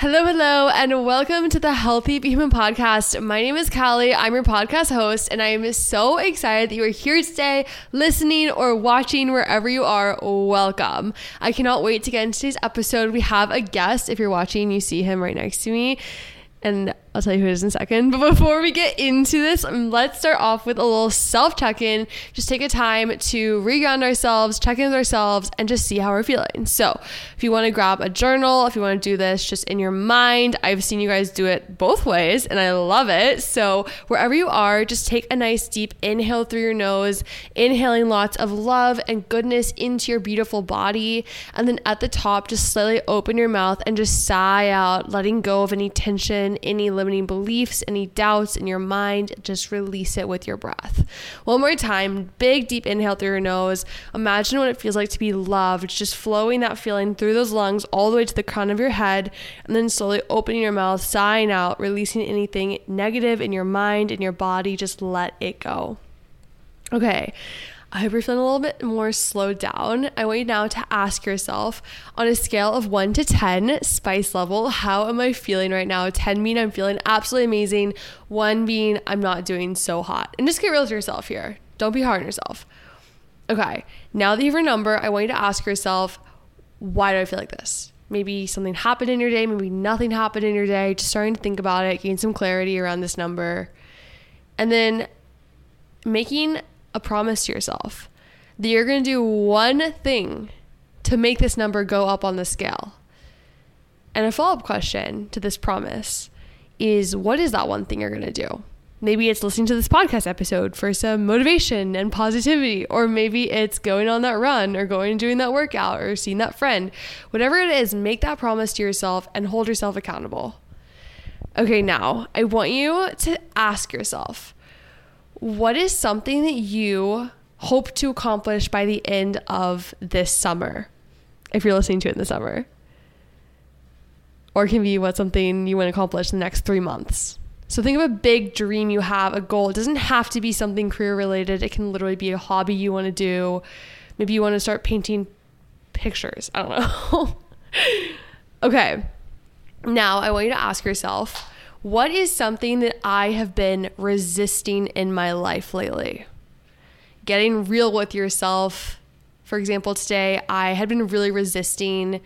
Hello, hello, and welcome to the Healthy But Human podcast. My name is Callie. I'm your podcast host, and I am so excited that you are here today, listening or watching wherever you are. Welcome. I cannot wait to get into today's episode. We have a guest. If you're watching, you see him right next to me. And I'll tell you who it is in a second. But before we get into this, let's start off with a little self check in. Just take a time to reground ourselves, check in with ourselves, and just see how we're feeling. So, if you want to grab a journal, if you want to do this just in your mind, I've seen you guys do it both ways, and I love it. So, wherever you are, just take a nice deep inhale through your nose, inhaling lots of love and goodness into your beautiful body. And then at the top, just slightly open your mouth and just sigh out, letting go of any tension, any limiting beliefs, any doubts in your mind, just release it with your breath. One more time, big deep inhale through your nose. Imagine what it feels like to be loved, just flowing that feeling through those lungs all the way to the crown of your head, and then slowly opening your mouth, sighing out, releasing anything negative in your mind, in your body. Just let it go. Okay. I hope you're feeling a little bit more slowed down. I want you now to ask yourself on a scale of 1 to 10, spice level, how am I feeling right now? 10 being I'm feeling absolutely amazing, 1 being I'm not doing so hot. And just get real with yourself here. Don't be hard on yourself. Okay, now that you have your number, I want you to ask yourself, why do I feel like this? Maybe something happened in your day, maybe nothing happened in your day. Just starting to think about it, gain some clarity around this number. And then making a promise to yourself that you're going to do one thing to make this number go up on the scale. And a follow up question to this promise is what is that one thing you're going to do? Maybe it's listening to this podcast episode for some motivation and positivity, or maybe it's going on that run, or going and doing that workout, or seeing that friend. Whatever it is, make that promise to yourself and hold yourself accountable. Okay, now I want you to ask yourself what is something that you hope to accomplish by the end of this summer? If you're listening to it in the summer. Or it can be what something you want to accomplish in the next three months. So think of a big dream you have, a goal. It doesn't have to be something career related. It can literally be a hobby you want to do. Maybe you want to start painting pictures. I don't know. okay. Now I want you to ask yourself what is something that I have been resisting in my life lately? Getting real with yourself. For example, today I had been really resisting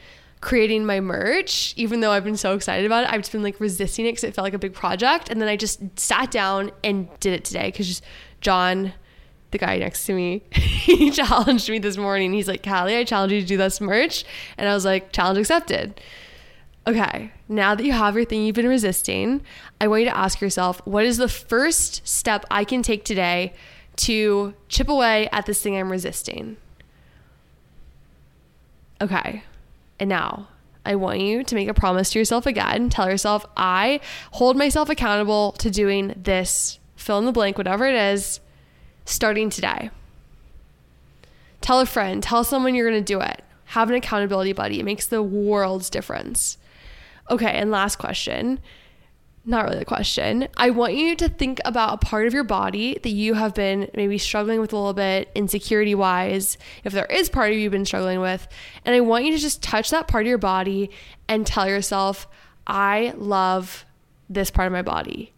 creating my merch, even though I've been so excited about it. I've just been like resisting it because it felt like a big project. And then I just sat down and did it today because John, the guy next to me, he challenged me this morning. He's like, Callie, I challenge you to do this merch. And I was like, challenge accepted. Okay, now that you have your thing you've been resisting, I want you to ask yourself what is the first step I can take today to chip away at this thing I'm resisting? Okay, and now I want you to make a promise to yourself again. Tell yourself, I hold myself accountable to doing this, fill in the blank, whatever it is, starting today. Tell a friend, tell someone you're going to do it. Have an accountability buddy. It makes the world's difference. Okay, and last question. Not really a question. I want you to think about a part of your body that you have been maybe struggling with a little bit, insecurity wise, if there is part of you you've been struggling with. And I want you to just touch that part of your body and tell yourself, I love this part of my body.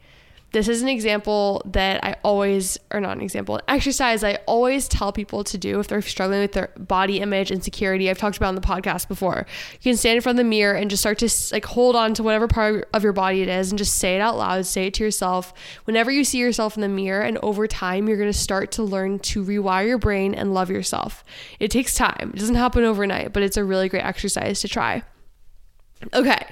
This is an example that I always, or not an example, an exercise I always tell people to do if they're struggling with their body image insecurity. I've talked about on the podcast before. You can stand in front of the mirror and just start to like hold on to whatever part of your body it is and just say it out loud, say it to yourself. Whenever you see yourself in the mirror, and over time, you're going to start to learn to rewire your brain and love yourself. It takes time, it doesn't happen overnight, but it's a really great exercise to try. Okay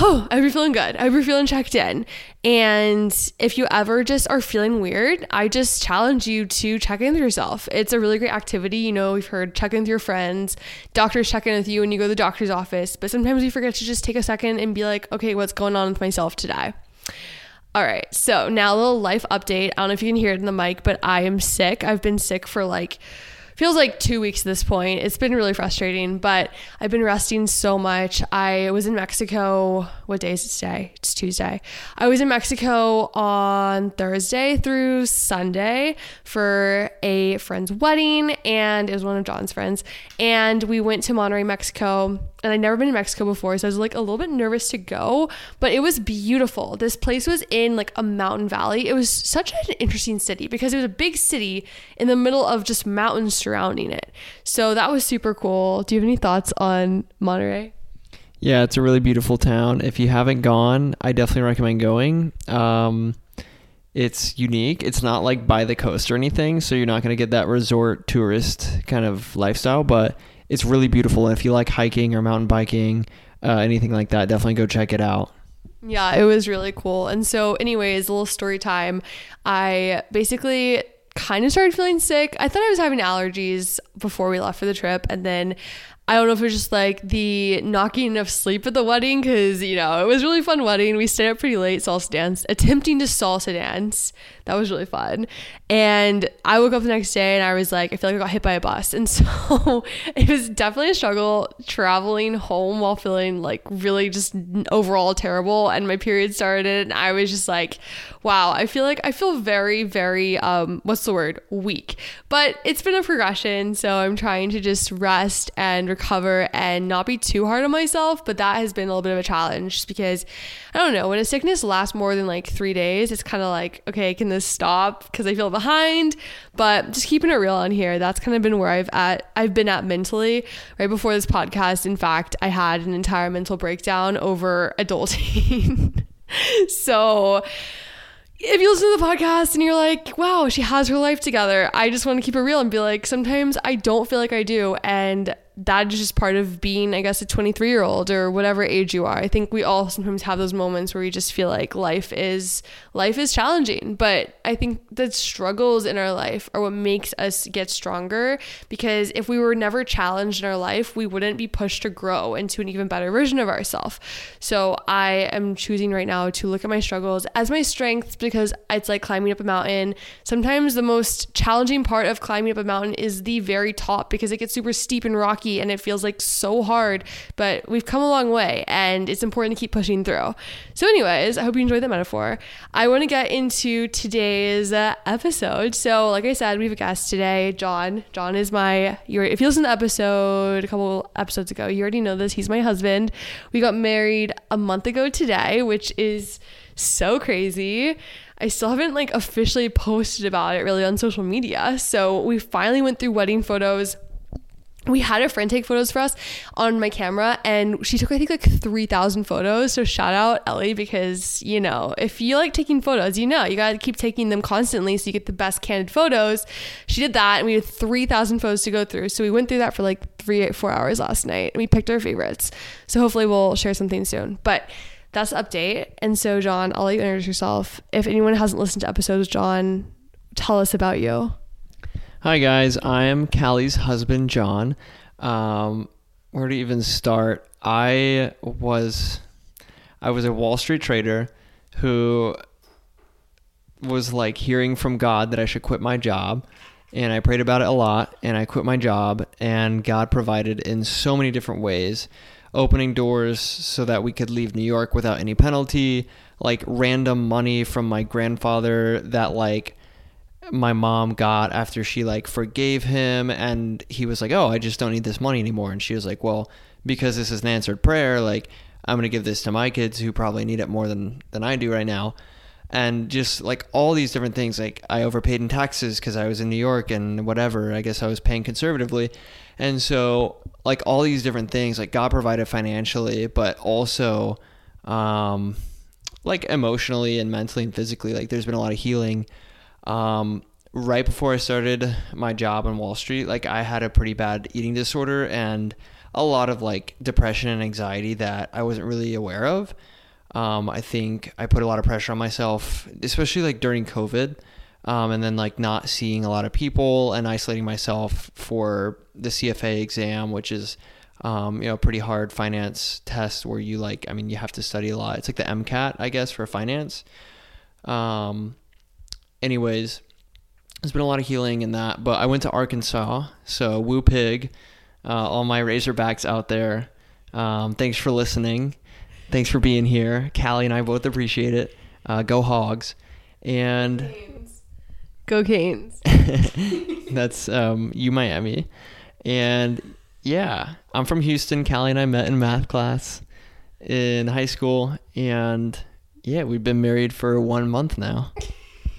oh, I hope you're feeling good. I hope you're feeling checked in. And if you ever just are feeling weird, I just challenge you to check in with yourself. It's a really great activity. You know, we've heard check in with your friends, doctors check in with you when you go to the doctor's office, but sometimes we forget to just take a second and be like, okay, what's going on with myself today? All right, so now a little life update. I don't know if you can hear it in the mic, but I am sick. I've been sick for like feels like two weeks at this point. It's been really frustrating, but I've been resting so much. I was in Mexico. What day is it today? It's Tuesday. I was in Mexico on Thursday through Sunday for a friend's wedding, and it was one of John's friends. And we went to Monterrey, Mexico and I'd never been to Mexico before, so I was like a little bit nervous to go, but it was beautiful. This place was in like a mountain valley. It was such an interesting city because it was a big city in the middle of just mountains surrounding it. So that was super cool. Do you have any thoughts on Monterrey? Yeah, it's a really beautiful town. If you haven't gone, I definitely recommend going. Um, it's unique. It's not like by the coast or anything, so you're not going to get that resort tourist kind of lifestyle, but it's really beautiful. And if you like hiking or mountain biking, uh, anything like that, definitely go check it out. Yeah, it was really cool. And so, anyways, a little story time. I basically kind of started feeling sick. I thought I was having allergies before we left for the trip. And then I don't know if it was just like the knocking of sleep at the wedding because, you know, it was really fun wedding. We stayed up pretty late, salsa dance, attempting to salsa dance. That was really fun. And I woke up the next day and I was like, I feel like I got hit by a bus. And so it was definitely a struggle traveling home while feeling like really just overall terrible. And my period started and I was just like, wow, I feel like I feel very, very, um, what's the word? Weak. But it's been a progression. So I'm trying to just rest and recover and not be too hard on myself. But that has been a little bit of a challenge just because I don't know, when a sickness lasts more than like three days, it's kind of like, okay, can this stop? Because I feel behind. But just keeping it real on here, that's kind of been where I've at I've been at mentally. Right before this podcast, in fact, I had an entire mental breakdown over adulting. so if you listen to the podcast and you're like, wow, she has her life together, I just want to keep it real and be like, sometimes I don't feel like I do. And that is just part of being, I guess, a 23 year old or whatever age you are. I think we all sometimes have those moments where we just feel like life is life is challenging. But I think the struggles in our life are what makes us get stronger. Because if we were never challenged in our life, we wouldn't be pushed to grow into an even better version of ourselves. So I am choosing right now to look at my struggles as my strengths because it's like climbing up a mountain. Sometimes the most challenging part of climbing up a mountain is the very top because it gets super steep and rocky and it feels like so hard, but we've come a long way and it's important to keep pushing through. So, anyways, I hope you enjoyed that metaphor. I want to get into today's uh, episode. So, like I said, we have a guest today, John. John is my, you're, if you listen to the episode a couple episodes ago, you already know this. He's my husband. We got married a month ago today, which is so crazy. I still haven't like officially posted about it really on social media. So we finally went through wedding photos we had a friend take photos for us on my camera and she took i think like 3000 photos. So shout out ellie because you know if you like taking photos you know you gotta keep taking them constantly so you get the best candid photos. She did that and we had 3000 photos to go through. So we went through that for like three four hours last night and we picked our favorites. So hopefully we'll share something soon. But that's the update. And so john i'll let you introduce yourself. If anyone hasn't listened to episodes john tell us about you Hi, guys. I am Callie's husband, John. Um, where to even start? I was, I was a Wall Street trader who was like hearing from God that I should quit my job. And I prayed about it a lot and I quit my job and God provided in so many different ways, opening doors so that we could leave New York without any penalty, like random money from my grandfather that like my mom got after she like forgave him and he was like, "Oh, I just don't need this money anymore." And she was like, "Well, because this is an answered prayer, like I'm going to give this to my kids who probably need it more than than I do right now." And just like all these different things, like I overpaid in taxes because I was in New York and whatever. I guess I was paying conservatively, and so like all these different things, like God provided financially, but also, um, like emotionally and mentally and physically. Like there's been a lot of healing um, right before I started my job on Wall Street, like I had a pretty bad eating disorder and a lot of like depression and anxiety that I wasn't really aware of. Um, I think I put a lot of pressure on myself, especially like during COVID. Um, and then like not seeing a lot of people and isolating myself for the CFA exam, which is um, you know pretty hard finance test where you like I mean you have to study a lot. It's like the MCAT I guess for finance. Um, anyways, there's been a lot of healing in that. But I went to Arkansas, so woo pig, uh, all my Razorbacks out there. Um, thanks for listening. Thanks for being here. Callie and I both appreciate it. Uh, go Hogs. And Canes. go Canes. that's um, you Miami. And Yeah, I'm from Houston. Callie and I met in math class in high school, and yeah, we've been married for one month now.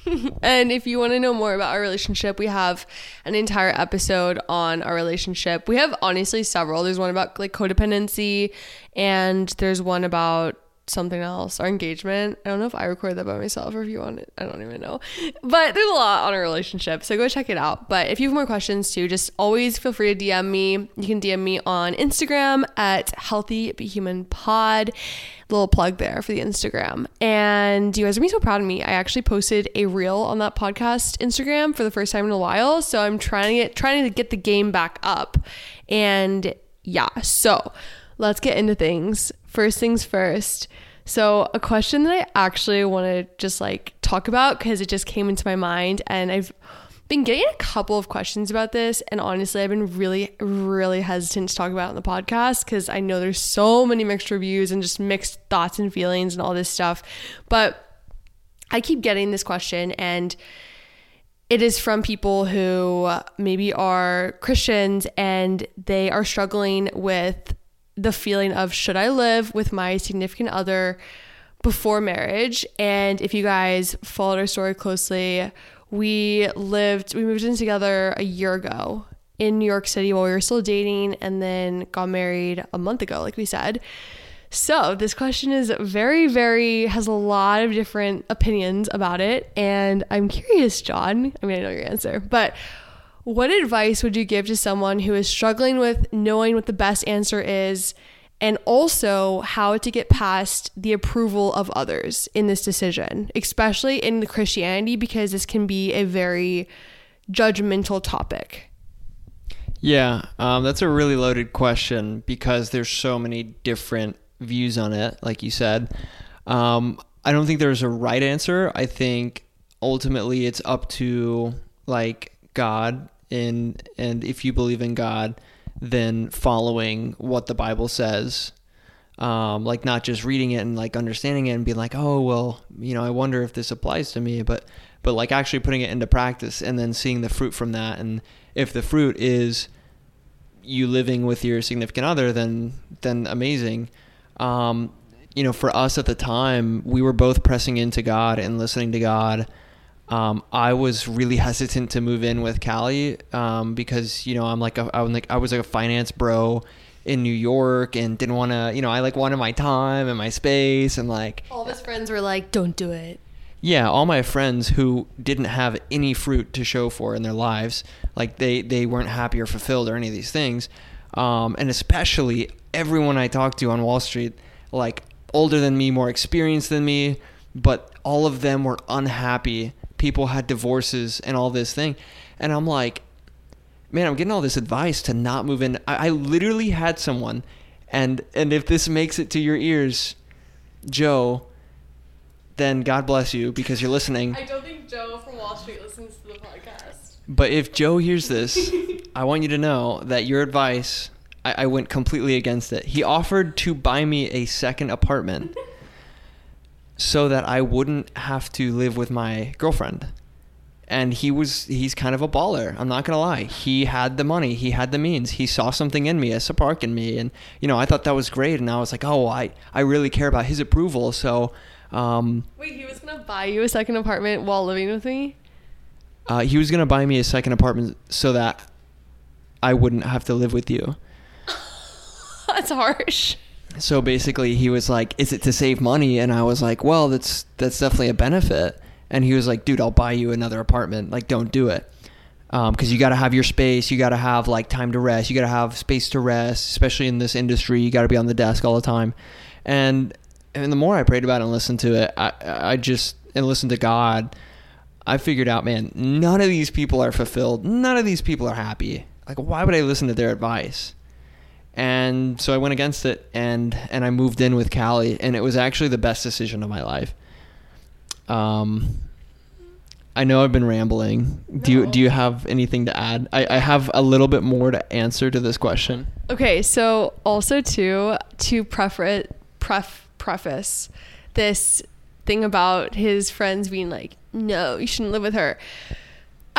and if you want to know more about our relationship, we have an entire episode on our relationship. We have honestly several. There's one about like codependency, and there's one about something else, our engagement. I don't know if I recorded that by myself or if you want it. I don't even know. But there's a lot on our relationship. So go check it out. But if you have more questions too, just always feel free to DM me. You can DM me on Instagram at Healthy But Human Pod. Little plug there for the Instagram. And you guys are be so proud of me. I actually posted a reel on that podcast Instagram for the first time in a while. So I'm trying to get trying to get the game back up. And yeah, so let's get into things. First things first. So, a question that I actually want to just like talk about because it just came into my mind, and I've been getting a couple of questions about this. And honestly, I've been really, really hesitant to talk about it on the podcast because I know there's so many mixed reviews and just mixed thoughts and feelings and all this stuff. But I keep getting this question, and it is from people who maybe are Christians and they are struggling with the feeling of should I live with my significant other before marriage? And if you guys followed our story closely, we lived, we moved in together a year ago in New York City while we were still dating and then got married a month ago, like we said. So, this question is very, very, has a lot of different opinions about it. And I'm curious, John. I mean, I know your answer, but what advice would you give to someone who is struggling with knowing what the best answer is and also how to get past the approval of others in this decision, especially in Christianity, because this can be a very judgmental topic? Yeah, um, that's a really loaded question because there's so many different views on it, like you said. Um, I don't think there's a right answer. I think ultimately it's up to like God in and if you believe in God, then following what the Bible says. Um, like not just reading it and like understanding it and being like, oh well, you know, I wonder if this applies to me, but but like actually putting it into practice and then seeing the fruit from that. And if the fruit is you living with your significant other, then then amazing. Um, you know, for us at the time, we were both pressing into God and listening to God um, I was really hesitant to move in with Callie um, because you know I'm like a, I'm like I was like a finance bro in New York and didn't want to you know I like wanted my time and my space and like all of his friends were like don't do it. Yeah, all my friends who didn't have any fruit to show for in their lives, like they they weren't happy or fulfilled or any of these things, um, and especially everyone I talked to on Wall Street, like older than me, more experienced than me, but all of them were unhappy people had divorces and all this thing. And I'm like, man, I'm getting all this advice to not move in. I, I literally had someone, and and if this makes it to your ears, Joe, then God bless you because you're listening. I don't think Joe from Wall Street listens to the podcast. But if Joe hears this, I want you to know that your advice, I, I went completely against it. He offered to buy me a second apartment so that I wouldn't have to live with my girlfriend. And he was he's kind of a baller. I'm not gonna lie. He had the money, he had the means. He saw something in me, a spark in me, and you know I thought that was great. And I was like, oh, I I really care about his approval. So, um, wait, he was gonna buy you a second apartment while living with me. Uh, he was gonna buy me a second apartment so that I wouldn't have to live with you. That's harsh so basically he was like is it to save money? And i was like well that's that's definitely a benefit. And he was like dude i'll buy you another apartment. Like don't do it. Because um, you got to have your space. You got to have like time to rest. You got to have space to rest especially in this industry. You got to be on the desk all the time. And and the more i prayed about it and listened to it i i just and listened to god i figured out man none of these people are fulfilled. None of these people are happy. Like why would i listen to their advice and so I went against it and and I moved in with Callie and it was actually the best decision of my life. Um, I know I've been rambling. No. Do you do you have anything to add? I, I have a little bit more to answer to this question. Okay, so also too to preface pref, preface this thing about his friends being like, "No, you shouldn't live with her."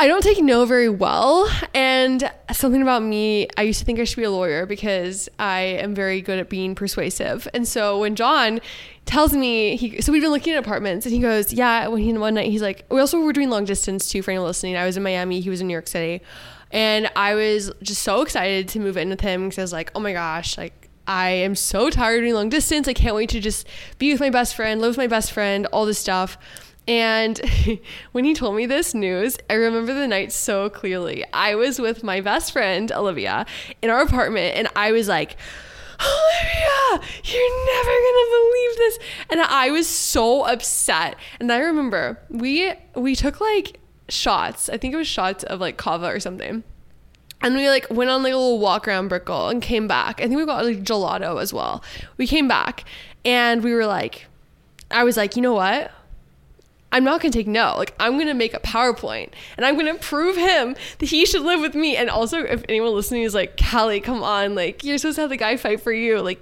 I don't take no very well. And something about me, I used to think I should be a lawyer because I am very good at being persuasive. And so when John tells me, he, so we've been looking at apartments and he goes, Yeah, when he, one night, he's like, We also were doing long distance too for anyone listening. I was in Miami, he was in New York City. And I was just so excited to move in with him because I was like, Oh my gosh, like, I am so tired of doing long distance. I can't wait to just be with my best friend, live with my best friend, all this stuff. And when he told me this news, I remember the night so clearly. I was with my best friend, Olivia, in our apartment, and I was like, Olivia, you're never gonna believe this. And I was so upset. And I remember we we took like shots. I think it was shots of like kava or something. And we like went on like a little walk around Brickell and came back. I think we got like gelato as well. We came back and we were like, I was like, you know what? I'm not going to take no. Like, I'm going to make a PowerPoint and I'm going to prove him that he should live with me. And also, if anyone listening is like, Callie, come on, like, you're supposed to have the guy fight for you. Like,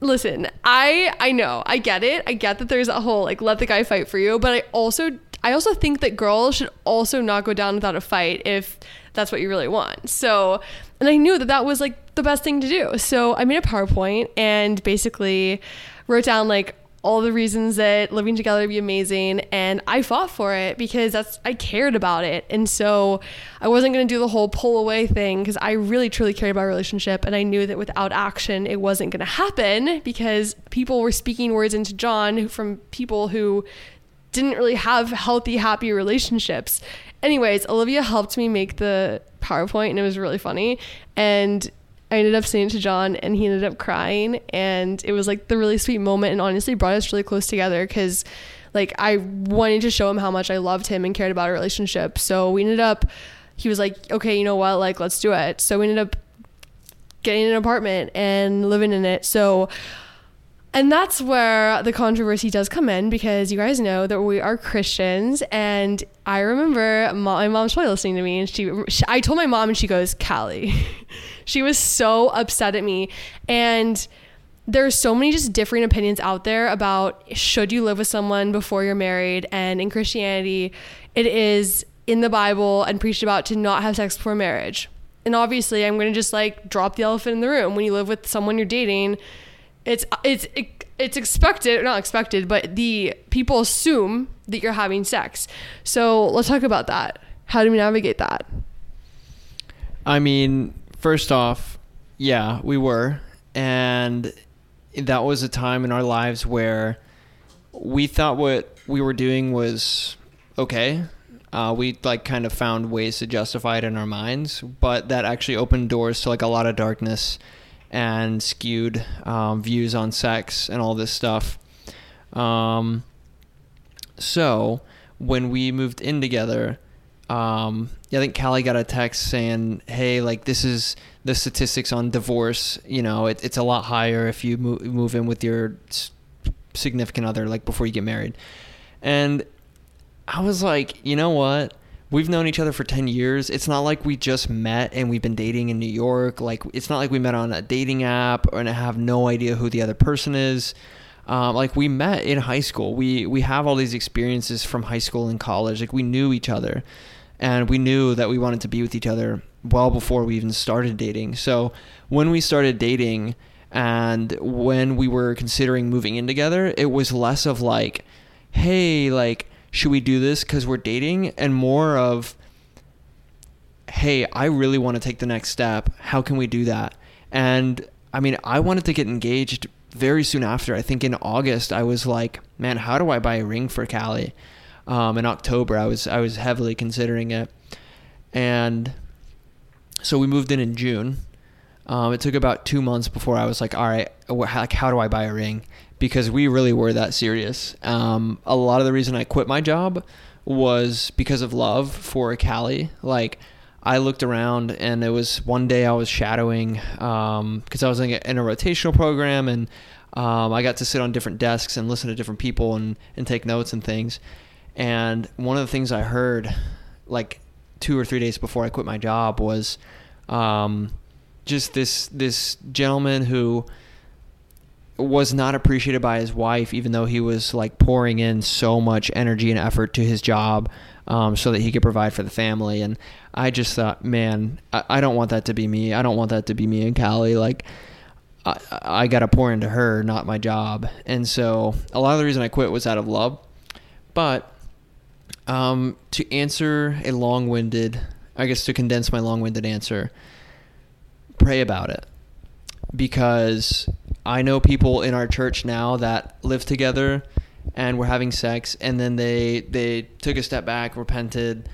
listen, I I know, I get it. I get that there's a whole like let the guy fight for you, but I also I also think that girls should also not go down without a fight if that's what you really want. So, and I knew that that was like the best thing to do. So, I made a PowerPoint and basically wrote down like all the reasons that living together would be amazing and I fought for it because that's I cared about it. And so I wasn't going to do the whole pull away thing because I really truly cared about our relationship and I knew that without action it wasn't going to happen because people were speaking words into John from people who didn't really have healthy happy relationships. Anyways, Olivia helped me make the PowerPoint and it was really funny and I ended up saying it to John and he ended up crying and it was like the really sweet moment and honestly brought us really close together because like I wanted to show him how much I loved him and cared about our relationship. So we ended up he was like, "Okay, you know what? Like let's do it." So we ended up getting an apartment and living in it. So and that's where the controversy does come in because you guys know that we are Christians. And I remember my mom's probably listening to me, and she, she I told my mom, and she goes, Callie. she was so upset at me. And there's so many just differing opinions out there about should you live with someone before you're married. And in Christianity, it is in the Bible and preached about to not have sex before marriage. And obviously, I'm going to just like drop the elephant in the room. When you live with someone you're dating, it's it's it's expected not expected but the people assume that you're having sex so let's talk about that how do we navigate that I mean, first off, yeah, we were. And that was a time in our lives where we thought what we were doing was okay. Uh, we like kind of found ways to justify it in our minds, but that actually opened doors to like a lot of darkness and skewed um, views on sex and all this stuff. Um, so when we moved in together, um, I think Callie got a text saying, "Hey, like this is the statistics on divorce. You know, it, it's a lot higher if you move, move in with your significant other, like before you get married." And I was like, you know what? We've known each other for 10 years. It's not like we just met and we've been dating in New York. Like, it's not like we met on a dating app and I have no idea who the other person is. Um, like, we met in high school. We, we have all these experiences from high school and college. Like, we knew each other and we knew that we wanted to be with each other well before we even started dating. So, when we started dating and when we were considering moving in together, it was less of like, hey, like, should we do this because we're dating? And more of, hey, I really want to take the next step. How can we do that? And I mean, I wanted to get engaged very soon after. I think in August, I was like, man, how do I buy a ring for Callie? Um, in October, I was I was heavily considering it, and so we moved in in June. Um, it took about two months before I was like, all right, wh- like, how do I buy a ring? Because we really were that serious. Um, a lot of the reason I quit my job was because of love for Callie. Like, I looked around and it was one day I was shadowing because I was in a, in a rotational program and um, I got to sit on different desks and listen to different people and, and take notes and things. And one of the things I heard, like two or three days before I quit my job, was um, just this this gentleman who was not appreciated by his wife, even though he was like pouring in so much energy and effort to his job um, so that he could provide for the family. And I just thought, man, I, I don't want that to be me. I don't want that to be me and Callie. Like, I, I got to pour into her, not my job. And so a lot of the reason I quit was out of love. But um, to answer a long winded, I guess to condense my long winded answer, pray about it. Because I know people in our church now that live together and were having sex and then they they took a step back, repented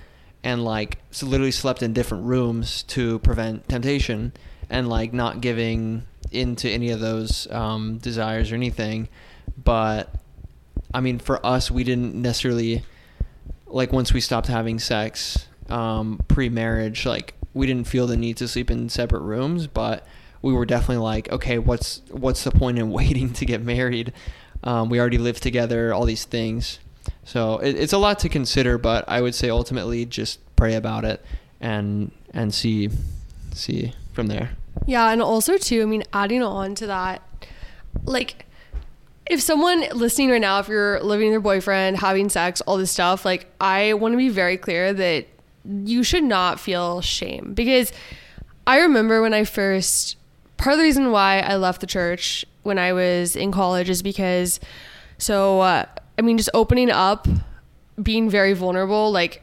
and like so literally slept in different rooms to prevent temptation and like not giving into any of those um, desires or anything. But I mean, for us, we didn't necessarily like once we stopped having sex um, pre-marriage, like we didn't feel the need to sleep in separate rooms, but we were definitely like, okay, what's what's the point in waiting to get married? Um, we already live together, all these things. So it, it's a lot to consider, but I would say ultimately just pray about it and and see see from there. Yeah, and also too, I mean, adding on to that, like if someone listening right now, if you're living with your boyfriend, having sex, all this stuff, like I want to be very clear that you should not feel shame. Because I remember when I first part of the reason why I left the church when I was in college is because so uh, I mean just opening up being very vulnerable like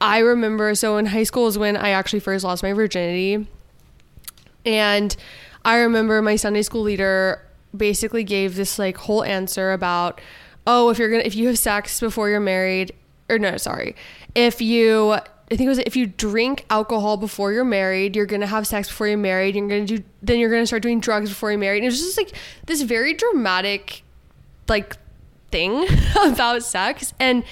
I remember so in high school is when I actually first lost my virginity. And I remember my Sunday school leader basically gave this like whole answer about oh if you're going to if you have sex before you're married or no sorry if you I think it was if you drink alcohol before you're married, you're gonna have sex before you're married. You're gonna do then you're gonna start doing drugs before you're married. And it was just like this very dramatic, like thing about sex. And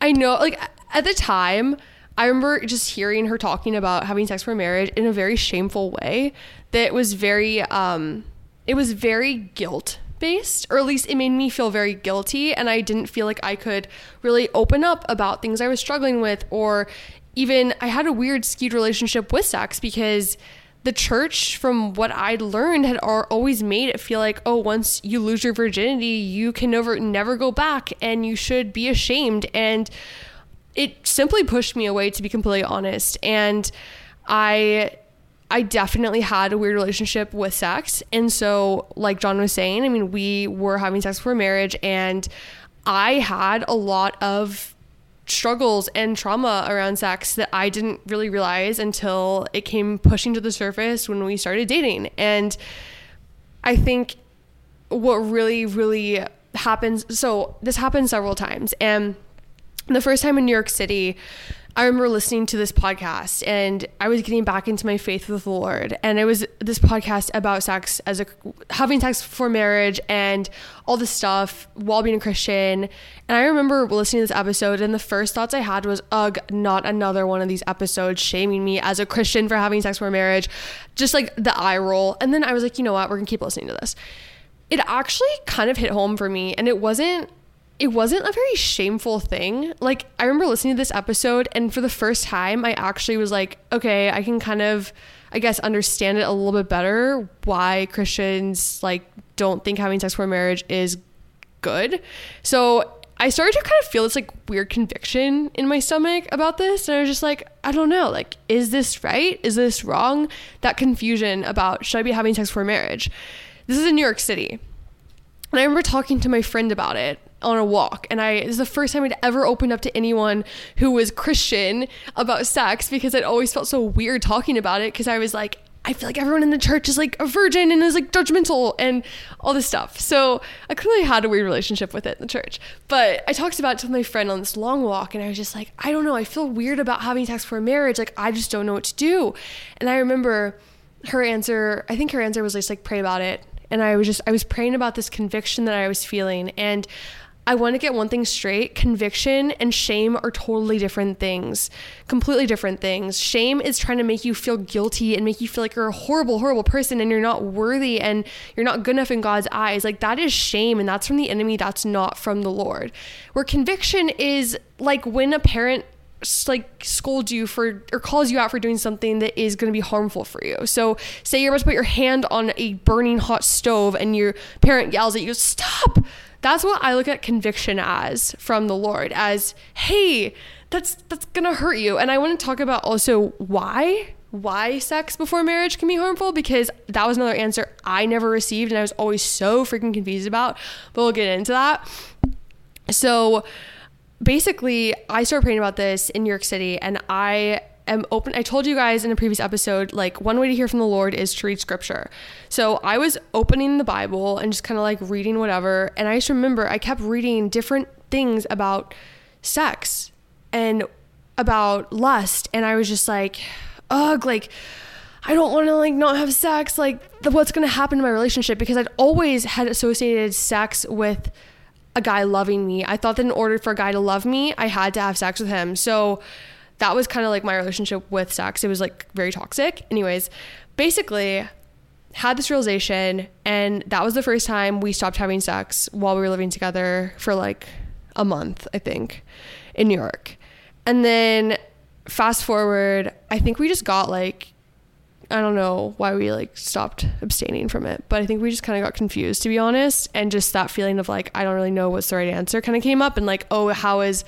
I know, like at the time, I remember just hearing her talking about having sex before marriage in a very shameful way. That was very, um, it was very guilt based, or at least it made me feel very guilty. And I didn't feel like I could really open up about things I was struggling with or even I had a weird skewed relationship with sex because the church, from what I'd learned, had always made it feel like, oh, once you lose your virginity, you can never never go back, and you should be ashamed. And it simply pushed me away, to be completely honest. And I, I definitely had a weird relationship with sex, and so, like John was saying, I mean, we were having sex before marriage, and I had a lot of struggles and trauma around sex that I didn't really realize until it came pushing to the surface when we started dating. And I think what really, really happens so this happened several times. And the first time in New York City, I remember listening to this podcast and I was getting back into my faith with the Lord. And it was this podcast about sex as a having sex before marriage and all this stuff while being a Christian. And I remember listening to this episode and the first thoughts I had was, ugh, not another one of these episodes shaming me as a Christian for having sex before marriage. Just like the eye roll. And then I was like, you know what? We're gonna keep listening to this. It actually kind of hit home for me and it wasn't it wasn't a very shameful thing. Like I remember listening to this episode and for the first time I actually was like, okay, I can kind of I guess understand it a little bit better why Christians like don't think having sex before marriage is good. So I started to kind of feel this like weird conviction in my stomach about this. And I was just like, I don't know. Like, is this right? Is this wrong? That confusion about should I be having sex before marriage? This is in New York City. And I remember talking to my friend about it on a walk and I this is the first time I'd ever opened up to anyone who was Christian about sex because I'd always felt so weird talking about it because I was like I feel like everyone in the church is like a virgin and is like judgmental and all this stuff. So I clearly had a weird relationship with it in the church. But I talked about it to my friend on this long walk and I was just like, I don't know, I feel weird about having sex for marriage. Like I just don't know what to do. And I remember her answer, I think her answer was just like pray about it. And I was just I was praying about this conviction that I was feeling and I want to get one thing straight conviction and shame are totally different things, completely different things. Shame is trying to make you feel guilty and make you feel like you're a horrible, horrible person and you're not worthy and you're not good enough in God's eyes. Like that is shame and that's from the enemy, that's not from the Lord. Where conviction is like when a parent like scolds you for or calls you out for doing something that is going to be harmful for you. So, say you're about to put your hand on a burning hot stove and your parent yells at you, "Stop!" That's what I look at conviction as from the Lord as, "Hey, that's that's to hurt you." And I want to talk about also why why sex before marriage can be harmful because that was another answer I never received and I was always so freaking confused about. But we'll get into that. So, basically, I started praying about this in New York City, and I am open. I told you guys in a previous episode, like one way to hear from the Lord is to read scripture. So I was opening the Bible and just kind of like reading whatever. And I just remember I kept reading different things about sex and about lust. And I was just like, ugh, like, I don't want to like not have sex. Like, the, what's going to happen to my relationship? Because I'd always had associated sex with a guy loving me. I thought that in order for a guy to love me, I had to have sex with him. So that was kind of like my relationship with sex. It was like very toxic. Anyways, basically, had this realization, and that was the first time we stopped having sex while we were living together for like a month, I think, in New York. And then fast forward, I think we just got like I don't know why we like stopped abstaining from it, but I think we just kind of got confused to be honest, and just that feeling of like I don't really know what's the right answer kind of came up, and like oh how is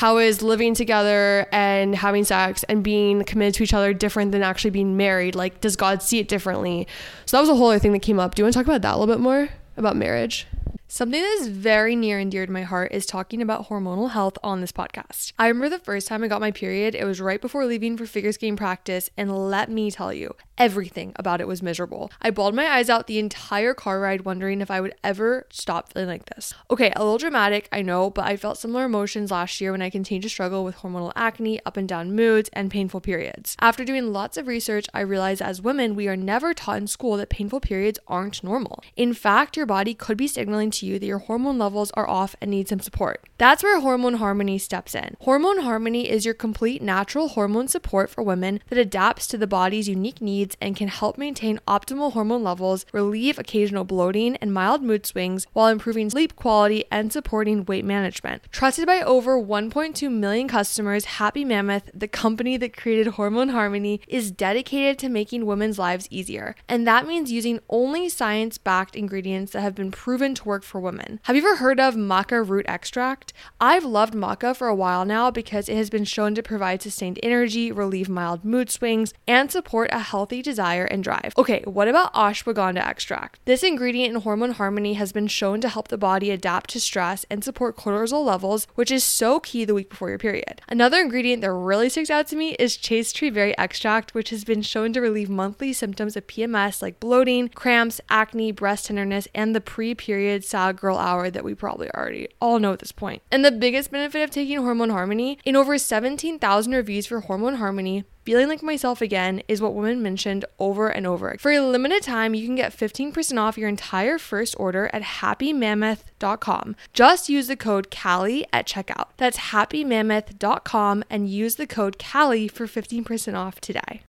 how is living together and having sex and being committed to each other different than actually being married? Like does God see it differently? So that was a whole other thing that came up. Do you want to talk about that a little bit more about marriage? Something that is very near and dear to my heart is talking about hormonal health on this podcast. I remember the first time I got my period, it was right before leaving for figure skating practice, and let me tell you, everything about it was miserable. I bawled my eyes out the entire car ride, wondering if I would ever stop feeling like this. Okay, a little dramatic, I know, but I felt similar emotions last year when I continued to struggle with hormonal acne, up and down moods, and painful periods. After doing lots of research, I realized as women, we are never taught in school that painful periods aren't normal. In fact, your body could be signaling to to you that your hormone levels are off and need some support. That's where Hormone Harmony steps in. Hormone Harmony is your complete natural hormone support for women that adapts to the body's unique needs and can help maintain optimal hormone levels, relieve occasional bloating and mild mood swings while improving sleep quality and supporting weight management. Trusted by over 1.2 million customers, Happy Mammoth, the company that created Hormone Harmony, is dedicated to making women's lives easier. And that means using only science backed ingredients that have been proven to work for women. Have you ever heard of maca root extract? I've loved maca for a while now because it has been shown to provide sustained energy, relieve mild mood swings, and support a healthy desire and drive. Okay, what about ashwagandha extract? This ingredient in hormone harmony has been shown to help the body adapt to stress and support cortisol levels, which is so key the week before your period. Another ingredient that really sticks out to me is chaste tree berry extract, which has been shown to relieve monthly symptoms of PMS like bloating, cramps, acne, breast tenderness, and the pre-period girl hour that we probably already all know at this point. And the biggest benefit of taking Hormone Harmony, in over 17,000 reviews for Hormone Harmony, Feeling like myself again is what women mentioned over and over. For a limited time, you can get 15% off your entire first order at happymammoth.com. Just use the code CALLIE at checkout. That's happymammoth.com and use the code CALLIE for 15% off today.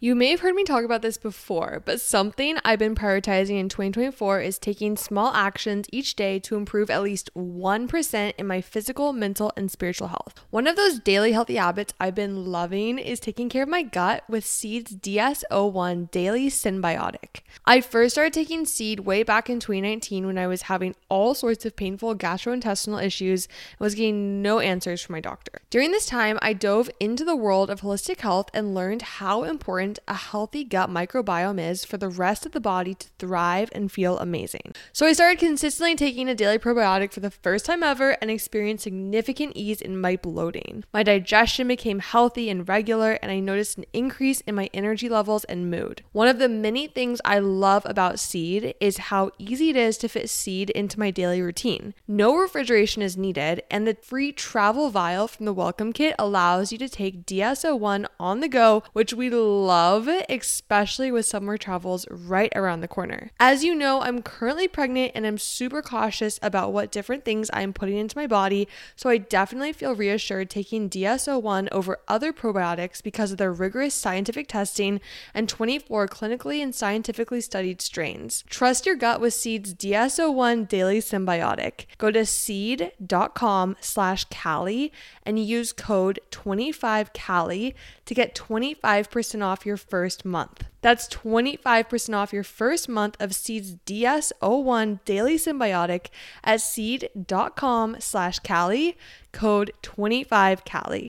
You may have heard me talk about this before, but something I've been prioritizing in 2024 is taking small actions each day to improve at least 1% in my physical, mental, and spiritual health. One of those daily healthy habits I've been loving is taking care of my gut with Seed's DS-01 Daily Synbiotic. I first started taking Seed way back in 2019 when I was having all sorts of painful gastrointestinal issues and was getting no answers from my doctor. During this time, I dove into the world of holistic health and learned how important important a healthy gut microbiome is for the rest of the body to thrive and feel amazing. So I started consistently taking a daily probiotic for the first time ever and experienced significant ease in my bloating. My digestion became healthy and regular, and I noticed an increase in my energy levels and mood. One of the many things I love about Seed is how easy it is to fit Seed into my daily routine. No refrigeration is needed, and the free travel vial from the welcome kit allows you to take DS-01 on the go, which we love love, especially with summer travels right around the corner. As you know, I'm currently pregnant and I'm super cautious about what different things I'm putting into my body, so I definitely feel reassured taking DS-01 over other probiotics because of their rigorous scientific testing and 24 clinically and scientifically studied strains. Trust your gut with Seed's DS-01 Daily Synbiotic. Go to seed.com slash Callie and use code 25CALI to get 25% off your first month. That's 25% off your first month of Seed's DS01 Daily Synbiotic at seed.com slash CALI, code 25CALI.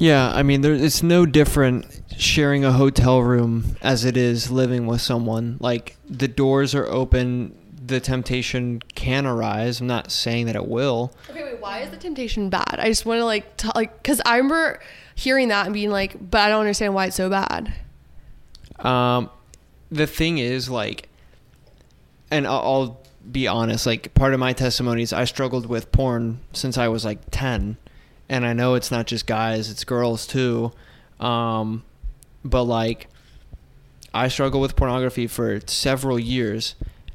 Yeah, I mean, there, it's no different sharing a hotel room as it is living with someone. Like, the doors are open, the temptation can arise. I'm not saying that it will. Okay, wait. Why is the temptation bad? I just want to like, t- like, because I remember hearing that and being like, but I don't understand why it's so bad. Um, the thing is, like, and I'll, I'll be honest, like, part of my testimony is I struggled with porn since I was like 10. And I know it's not just guys, it's girls too. Um, but, like, I struggled with pornography for several years.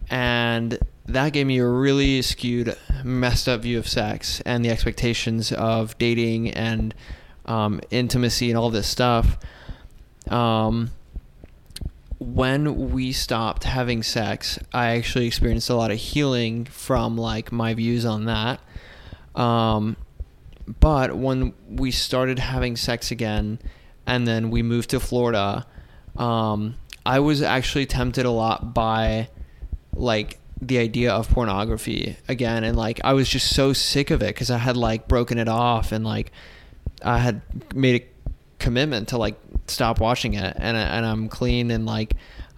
And that gave me a really skewed, messed up view of sex and the expectations of dating and um, intimacy and all this stuff. Um, when we stopped having sex, I actually experienced a lot of healing from like my views on that. Um, but when we started having sex again, and then we moved to Florida, um, I was actually tempted a lot by like the idea of pornography again, and like I was just so sick of it because I had like broken it off and like I had made a commitment to like stop watching it and and I'm clean and like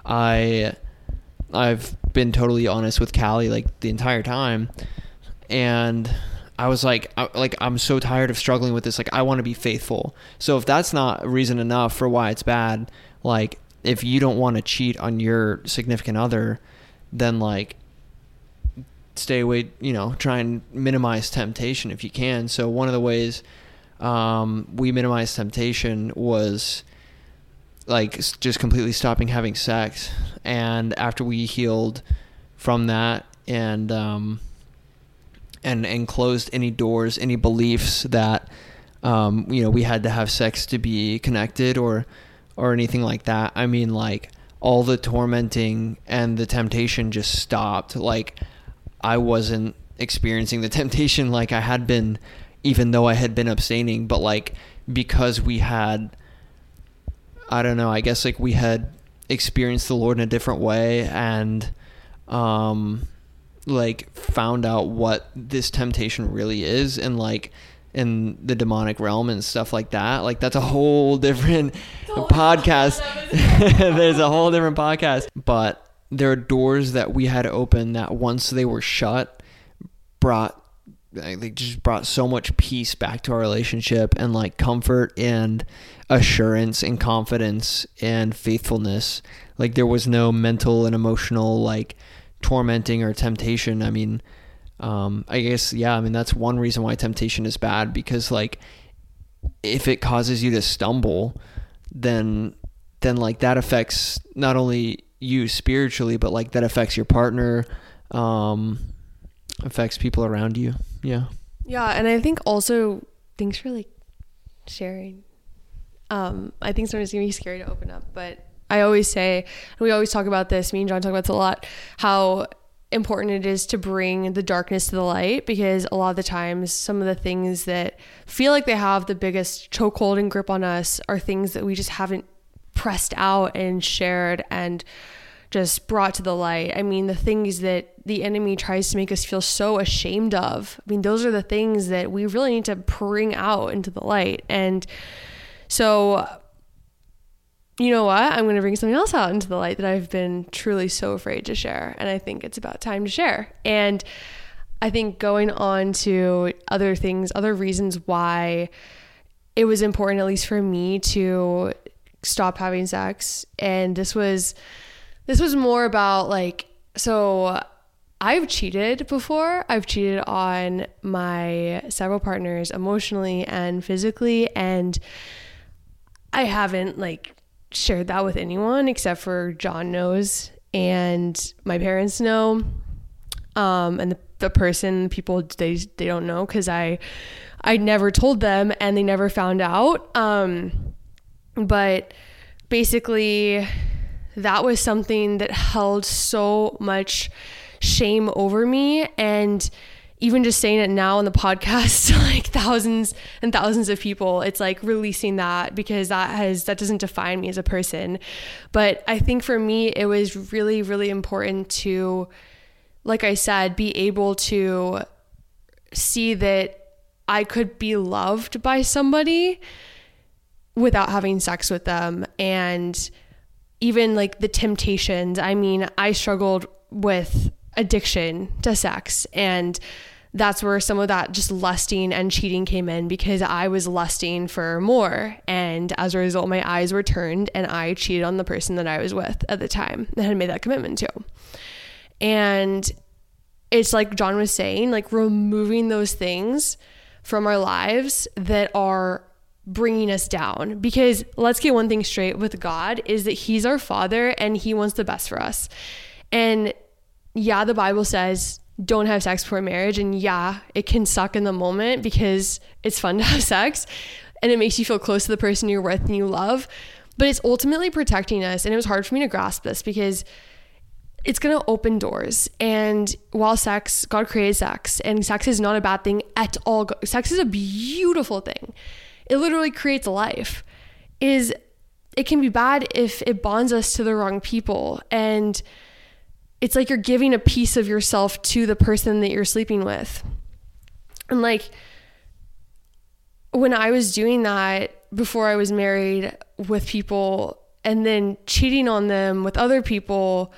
I I've been totally honest with Callie like the entire time and I was like I, like I'm so tired of struggling with this like I want to be faithful. So if that's not reason enough for why it's bad, like if you don't want to cheat on your significant other, then like stay away, you know, try and minimize temptation if you can. So one of the ways um, we minimized temptation was like just completely stopping having sex. And after we healed from that and um, and and closed any doors, any beliefs that um, you know we had to have sex to be connected or or anything like that. I mean, like all the tormenting and the temptation just stopped. Like I wasn't experiencing the temptation like I had been even though I had been abstaining, but like because we had I don't know, I guess like we had experienced the Lord in a different way and um like found out what this temptation really is and like in the demonic realm and stuff like that. Like that's a whole different podcast. There's a whole different podcast. But there are doors that we had open that once they were shut brought they just brought so much peace back to our relationship and like comfort and assurance and confidence and faithfulness like there was no mental and emotional like tormenting or temptation i mean um i guess yeah i mean that's one reason why temptation is bad because like if it causes you to stumble then then like that affects not only you spiritually but like that affects your partner um affects people around you. Yeah. Yeah, and I think also thanks for like sharing. Um, I think sometimes it's gonna be scary to open up, but I always say, we always talk about this. Me and John talk about this a lot. How important it is to bring the darkness to the light because a lot of the times some of the things that feel like they have the biggest chokehold and grip on us are things that we just haven't pressed out and shared and just brought to the light. I mean, the things that the enemy tries to make us feel so ashamed of. I mean, those are the things that we really need to bring out into the light. And so, you know what? I'm going to bring something else out into the light that I've been truly so afraid to share. And I think it's about time to share. And I think going on to other things, other reasons why it was important, at least for me, to stop having sex. And this was this was more about like, so I've cheated before. I've cheated on my several partners emotionally and physically. And I haven't like shared that with anyone except for John knows and my parents know. Um, and the, the person, people they they don't know because I I never told them and they never found out. Um, but basically, that was something that held so much shame over me and even just saying it now on the podcast to like thousands and thousands of people it's like releasing that because that has that doesn't define me as a person. But i think for me it was really really important to like i said be able to see that i could be loved by somebody without having sex with them. And even like the temptations i mean i struggled with addiction to sex and that's where some of that just lusting and cheating came in because I was lusting for more. And as a result, my eyes were turned and I cheated on the person that I was with at the time that had made that commitment to. And it's like John was saying, like removing those things from our lives that are bringing us down. Because let's get one thing straight with God is that He's our Father and He wants the best for us. And yeah, the Bible says don't have sex before marriage. And yeah, it can suck in the moment because it's fun to have sex and it makes you feel close to the person you're with and you love. But it's ultimately protecting us. And it was hard for me to grasp this because it's going to open doors. And while sex, God created sex, and sex is not a bad thing at all. Sex is a beautiful thing. It literally creates life. Is it can be bad if it bonds us to the wrong people and it's like you're giving a piece of yourself to the person that you're sleeping with. And like when I was doing that before I was married with people and then cheating on them with other people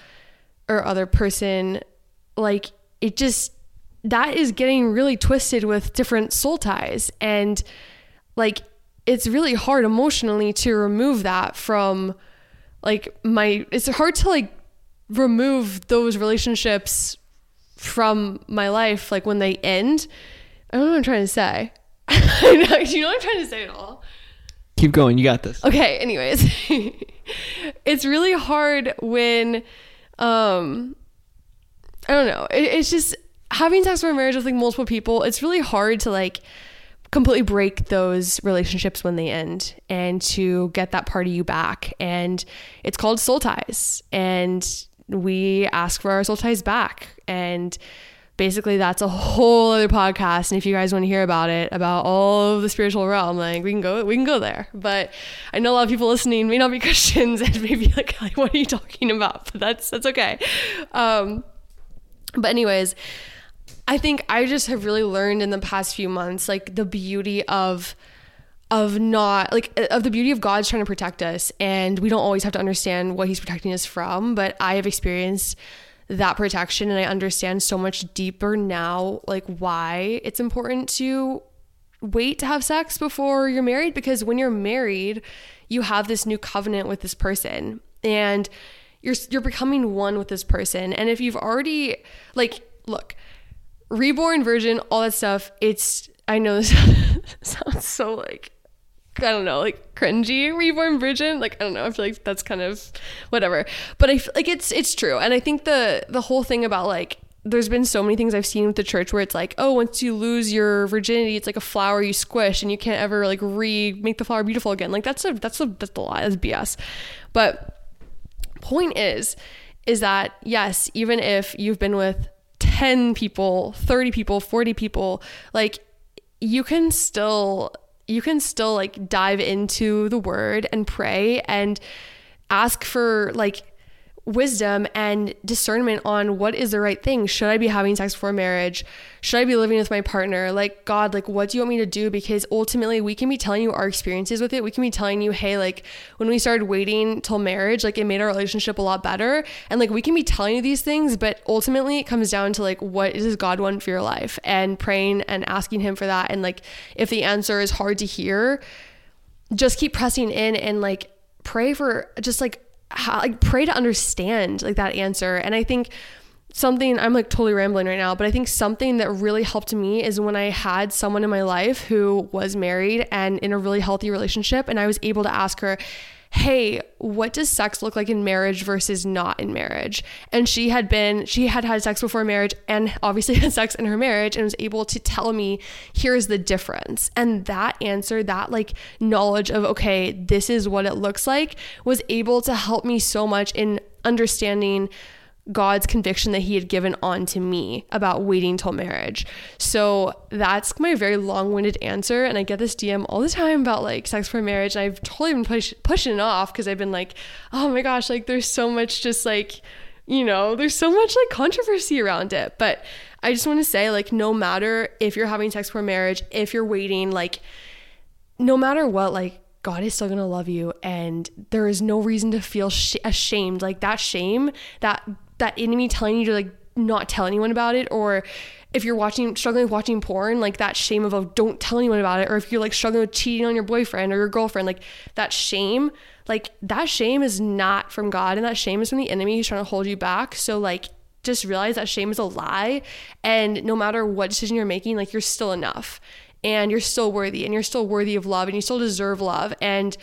or other person, like it just that is getting really twisted with different soul ties and like it's really hard emotionally to remove that from like my it's hard to like remove those relationships from my life, like when they end. I don't know what I'm trying to say. Do you know what I'm trying to say at all? Keep going. You got this. Okay. Anyways, it's really hard when, um, I don't know. It, it's just having sex for marriage with like multiple people. It's really hard to like completely break those relationships when they end and to get that part of you back. And it's called soul ties. And we ask for our soul ties back. And basically that's a whole other podcast. And if you guys want to hear about it about all of the spiritual realm like we can go we can go there. But i know a lot of people listening may not be christians and maybe like, like what are you talking about? But that's that's okay. Um but anyways i think i just have really learned in the past few months like the beauty of of not like uh, of the beauty of God's trying to protect us and we don't always have to understand what he's protecting us from but I have experienced that protection and I understand so much deeper now like why it's important to wait to have sex before you're married because when you're married you have this new covenant with this person and you're you're becoming one with this person and if you've already like look reborn virgin all that stuff it's I know this sounds so like I don't know, like cringy reborn virgin. Like I don't know, I feel like that's kind of whatever. But I feel like it's it's true. And I think the the whole thing about like there's been so many things I've seen with the church where it's like, oh, once you lose your virginity, it's like a flower you squish and you can't ever like re make the flower beautiful again. Like that's a that's a that's a lie. That's BS. But point is, is that yes, even if you've been with 10 people, 30 people, 40 people, like you can still you can still like dive into the word and pray and ask for like wisdom and discernment on what is the right thing. Should I be having sex before marriage? Should I be living with my partner? Like, God, like, what do you want me to do? Because ultimately, we can be telling you our experiences with it. We can be telling you, hey, like, when we started waiting till marriage, like, it made our relationship a lot better. And like, we can be telling you these things, but ultimately, it comes down to like, what does God want for your life? And praying and asking Him for that. And like, if the answer is hard to hear, just keep pressing in and like, pray for just like how, like pray to understand like that answer. And i think something I'm like totally rambling right now, but I think something that really helped me is when I had someone in my life who was married and in a really healthy relationship and I was able to ask her, "Hey, what does sex look like in marriage versus not in marriage?" And she had been she had had sex before marriage and obviously had sex in her marriage and was able to tell me, "Here's the difference." And that answer, that like knowledge of, "Okay, this is what it looks like," was able to help me so much in understanding God's conviction that He had given on to me about waiting till marriage. So that's my very long winded answer. And I get this DM all the time about like sex for marriage. And I've totally been push- pushing it off because I've been like, oh my gosh, like there's so much just like, you know, there's so much like controversy around it. But I just want to say, like, no matter if you're having sex for marriage, if you're waiting, like, no matter what, like, God is still going to love you and there is no reason to feel sh- ashamed. Like that shame, that that enemy telling you to like not tell anyone about it or if you're watching struggling with watching porn like that shame of oh, don't tell anyone about it or if you're like struggling with cheating on your boyfriend or your girlfriend like that shame like that shame is not from god and that shame is from the enemy who's trying to hold you back. So like just realize that shame is a lie and no matter what decision you're making like you're still enough and you're still worthy and you're still worthy of love and you still deserve love and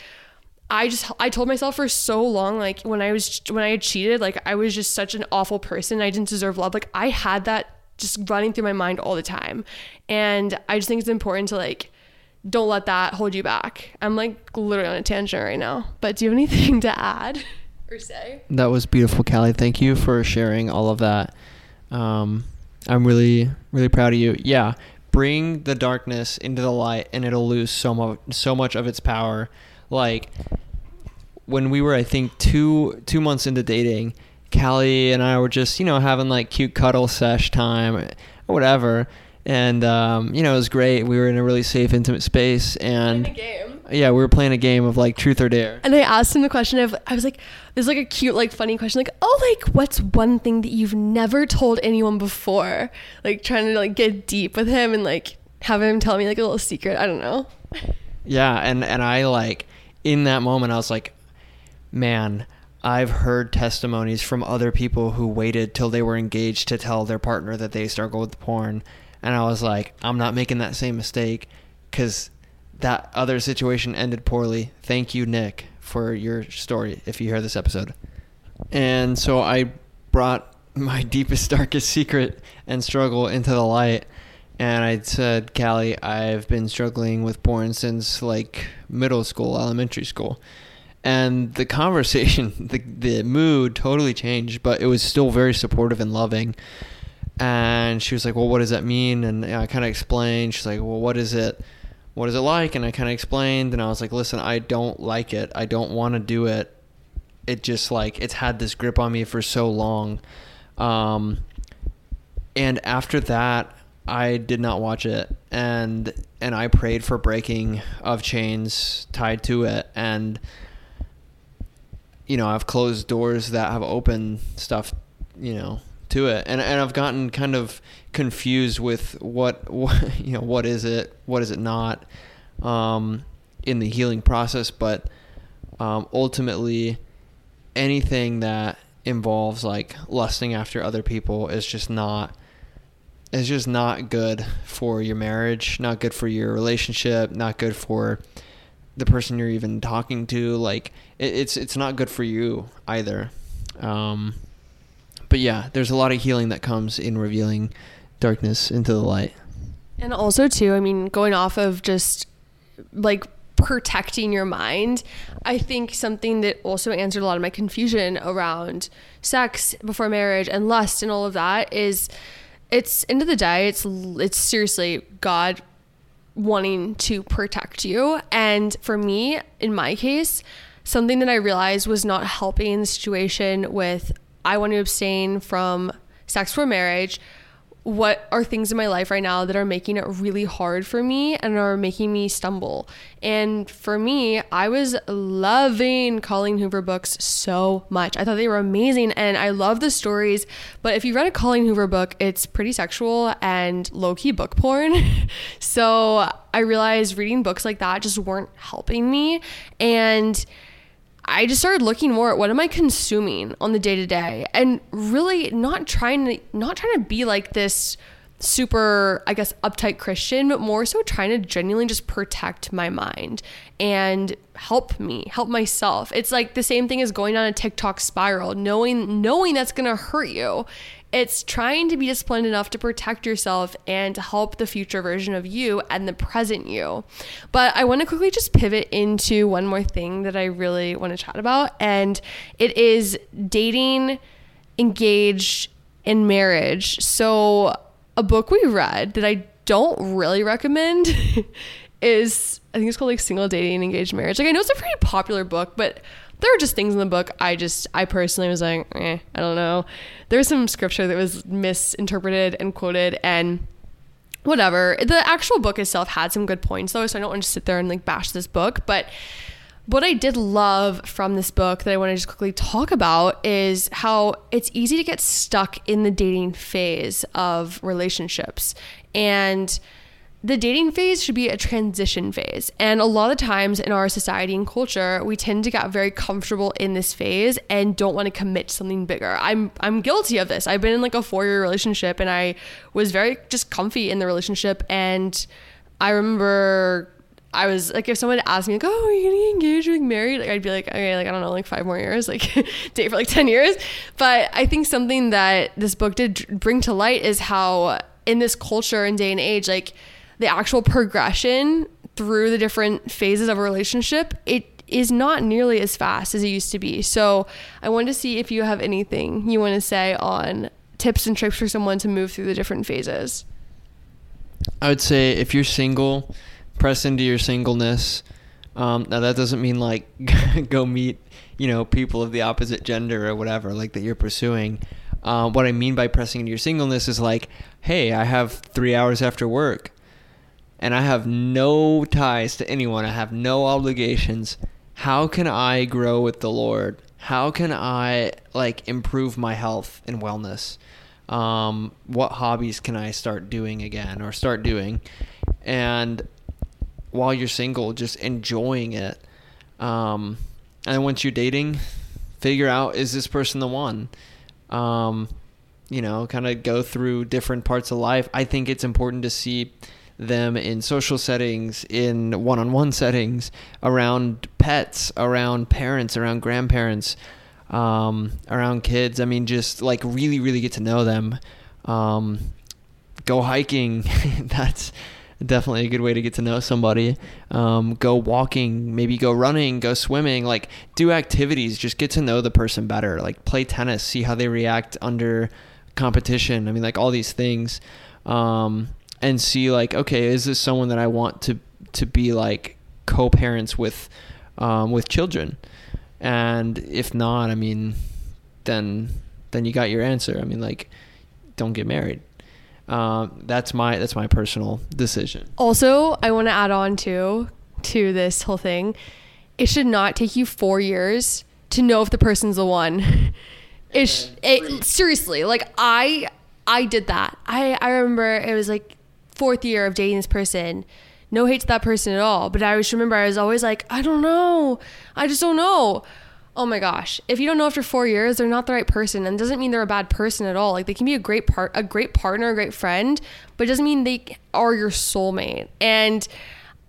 I just I told myself for so long like when I was when I had cheated like I was just such an awful person I didn't deserve love like I had that just running through my mind all the time and I just think it's important to like don't let that hold you back I'm like literally on a tangent right now but do you have anything to add or say That was beautiful, Callie. Thank you for sharing all of that. Um, I'm really, really proud of you. Yeah, bring the darkness into the light, and it'll lose so much, so much of its power. Like when we were, I think two two months into dating, Callie and I were just, you know, having like cute cuddle sesh time, or whatever. And um, you know, it was great. We were in a really safe, intimate space, and yeah, we were playing a game of like truth or dare. and I asked him the question of I was like there's like a cute like funny question like oh like what's one thing that you've never told anyone before like trying to like get deep with him and like have him tell me like a little secret I don't know Yeah, and and I like in that moment I was like, man, I've heard testimonies from other people who waited till they were engaged to tell their partner that they struggle with porn, and I was like, I'm not making that same mistake because that other situation ended poorly. Thank you, Nick, for your story. If you hear this episode, and so I brought my deepest, darkest secret and struggle into the light. And I said, Callie, I've been struggling with porn since like middle school, elementary school. And the conversation, the, the mood totally changed, but it was still very supportive and loving. And she was like, Well, what does that mean? And I kind of explained. She's like, Well, what is it? What is it like? And I kind of explained. And I was like, Listen, I don't like it. I don't want to do it. It just like, it's had this grip on me for so long. Um, and after that i did not watch it and and i prayed for breaking of chains tied to it and you know i've closed doors that have opened stuff you know to it. And and i've gotten kind of confused with what, what you know what is it what is it not um in the healing process. But um ultimately anything that involves like lusting after other people is just not is just not good for your marriage, not good for your relationship, not good for the person you're even talking to. Like it, it's it's not good for you either. Um, but yeah, there's a lot of healing that comes in revealing darkness into the light. And also too, I mean, going off of just like protecting your mind, I think something that also answered a lot of my confusion around sex before marriage and lust and all of that is it's end of the day, it's it's seriously God wanting to protect you. And for me, in my case, something that I realized was not helping the situation with I want to abstain from sex for marriage. What are things in my life right now that are making it really hard for me and are making me stumble? And for me, I was loving Colleen Hoover books so much. I thought they were amazing and I love the stories. But if you read a Colleen Hoover book, it's pretty sexual and low key book porn. so I realized reading books like that just weren't helping me. And I just started looking more at what am I consuming on the day to day and really not trying to not trying to be like this super I guess uptight Christian but more so trying to genuinely just protect my mind and help me help myself. It's like the same thing as going on a TikTok spiral knowing knowing that's going to hurt you it's trying to be disciplined enough to protect yourself and to help the future version of you and the present you. But I want to quickly just pivot into one more thing that I really want to chat about, and it is dating, engaged, and marriage. So, a book we read that I don't really recommend is I think it's called like Single Dating and Engaged Marriage. Like I know it's a pretty popular book, but there were just things in the book I just I personally was like, eh, I don't know. There was some scripture that was misinterpreted and quoted and whatever. The actual book itself had some good points though, so I don't want to sit there and like bash this book, but what I did love from this book that I want to just quickly talk about is how it's easy to get stuck in the dating phase of relationships. And the dating phase should be a transition phase. And a lot of times in our society and culture, we tend to get very comfortable in this phase and don't want to commit to something bigger. I'm I'm guilty of this. I've been in like a 4-year relationship and I was very just comfy in the relationship and I remember I was like, if someone asked me like, "Oh, are you gonna get engaged or like married?" Like, I'd be like, "Okay, like I don't know, like five more years, like date for like ten years." But I think something that this book did bring to light is how in this culture and day and age, like the actual progression through the different phases of a relationship, it is not nearly as fast as it used to be. So I wanted to see if you have anything you want to say on tips and tricks for someone to move through the different phases. I would say if you're single, press into your singleness. Um, now that doesn't mean like go meet, you know, people of the opposite gender or whatever like that you're pursuing. Uh, what I mean by pressing into your singleness is like, hey, I have three hours after work and I have no ties to anyone, I have no obligations, how can I grow with the Lord? How can I like improve my health and wellness? Um, what hobbies can I start doing again or start doing? And while you're single, just enjoying it. Um, and once you're dating, figure out is this person the one? Um, you know, kind of go through different parts of life. I think it's important to see them in social settings, in one on one settings, around pets, around parents, around grandparents, um, around kids. I mean, just like really, really get to know them. Um, go hiking. That's definitely a good way to get to know somebody. Um, go walking, maybe go running, go swimming, like do activities, just get to know the person better. Like play tennis, see how they react under competition. I mean, like all these things. Um, and see like okay is this someone that i want to to be like co-parents with um, with children? And if not i mean then then you got your answer. I mean like don't get married. Um, that's my that's my personal decision. Also i want to add on to to this whole thing. It should not take you four years to know if the person's the one. It, it seriously like i i did that. I i remember it was like fourth year of dating this person. No hate to that person at all, but I always remember I was always like, I don't know. I just don't know. Oh my gosh. If you don't know after 4 years, they're not the right person and doesn't mean they're a bad person at all. Like they can be a great part a great partner, a great friend, but it doesn't mean they are your soulmate. And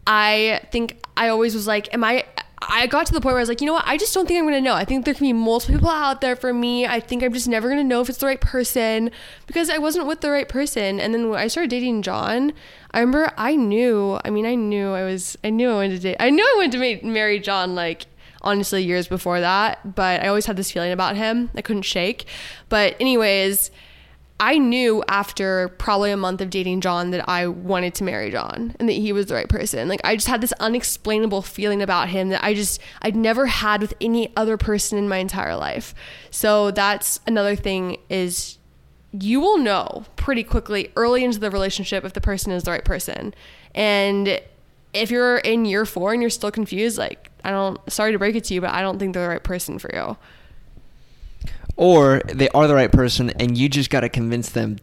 I think I always was like, am I I got to the point where I was like, you know what? I just don't think I'm gonna know. I think there can be multiple people out there for me. I think I'm just never gonna know if it's the right person because I wasn't with the right person. And then when I started dating John, I remember I knew. I mean, I knew I was. I knew I wanted to date. I knew I wanted to marry John. Like honestly, years before that. But I always had this feeling about him. I couldn't shake. But anyways I knew after probably a month of dating John that I wanted to marry John and that he was the right person. Like I just had this unexplainable feeling about him that I just I'd never had with any other person in my entire life. So that's another thing is you will know pretty quickly early into the relationship if the person is the right person. And if you're in year 4 and you're still confused, like I don't sorry to break it to you, but I don't think they're the right person for you or they are the right person and you just got to convince them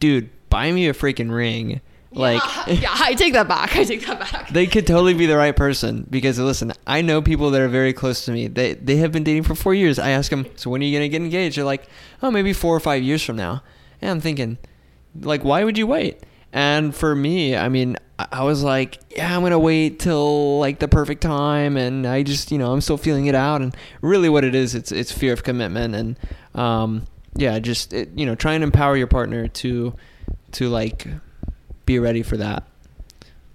dude buy me a freaking ring Like, yeah, I take that back. I take that back. they could totally be the right person because listen, I know people that are very close to me. They they have been dating for four years. I ask them, so when are you gonna get engaged? They're like, oh, maybe four or five years from now. And I'm thinking, like, why would you wait? And for me, I mean, I was like, yeah, I'm gonna wait till like the perfect time, and I just, you know, I'm still feeling it out. And really, what it is, it's it's fear of commitment, and um, yeah, just it, you know, try and empower your partner to to like be ready for that.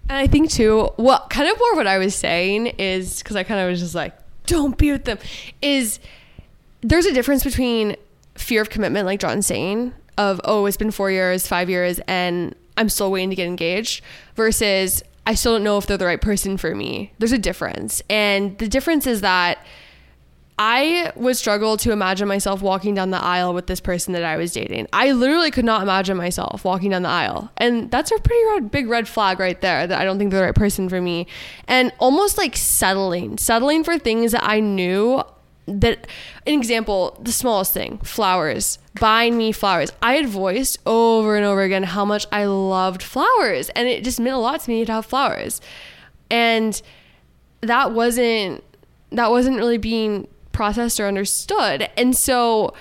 And I think too, what kind of more what I was saying is because I kind of was just like, don't be with them. Is there's a difference between fear of commitment, like John's saying, of oh, it's been four years, five years, and I'm still waiting to get engaged, versus I still don't know if they're the right person for me. There's a difference, and the difference is that. I would struggle to imagine myself walking down the aisle with this person that I was dating. I literally could not imagine myself walking down the aisle. And that's a pretty red, big red flag right there that I don't think they're the right person for me. And almost like settling, settling for things that I knew that, an example, the smallest thing, flowers, buying me flowers. I had voiced over and over again how much I loved flowers. And it just meant a lot to me to have flowers. And that wasn't that wasn't really being processed or understood. And so,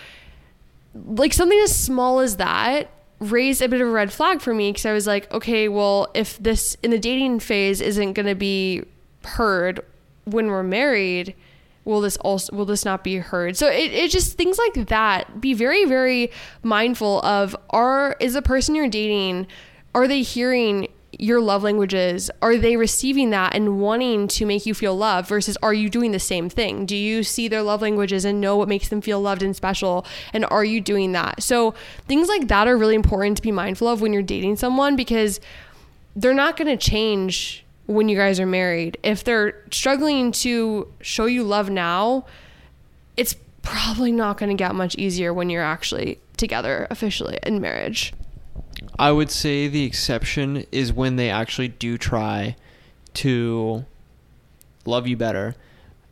like, something as small as that raised a bit of a red flag for me because I was like, okay, well, if this in the dating phase isn't going to be heard when we're married, will this also will this not be heard? So it, it just things like that be very very mindful of are is the person you're dating are they hearing your love languages? Are they receiving that and wanting to make you feel loved versus are you doing the same thing? Do you see their love languages and know what makes them feel loved and special? And are you doing that? So things like that are really important to be mindful of when you're dating someone because they're not going to change when you guys are married if they're struggling to show you love now it's probably not going to get much easier when you're actually together officially in marriage I would say the exception is when they actually do try to love you better.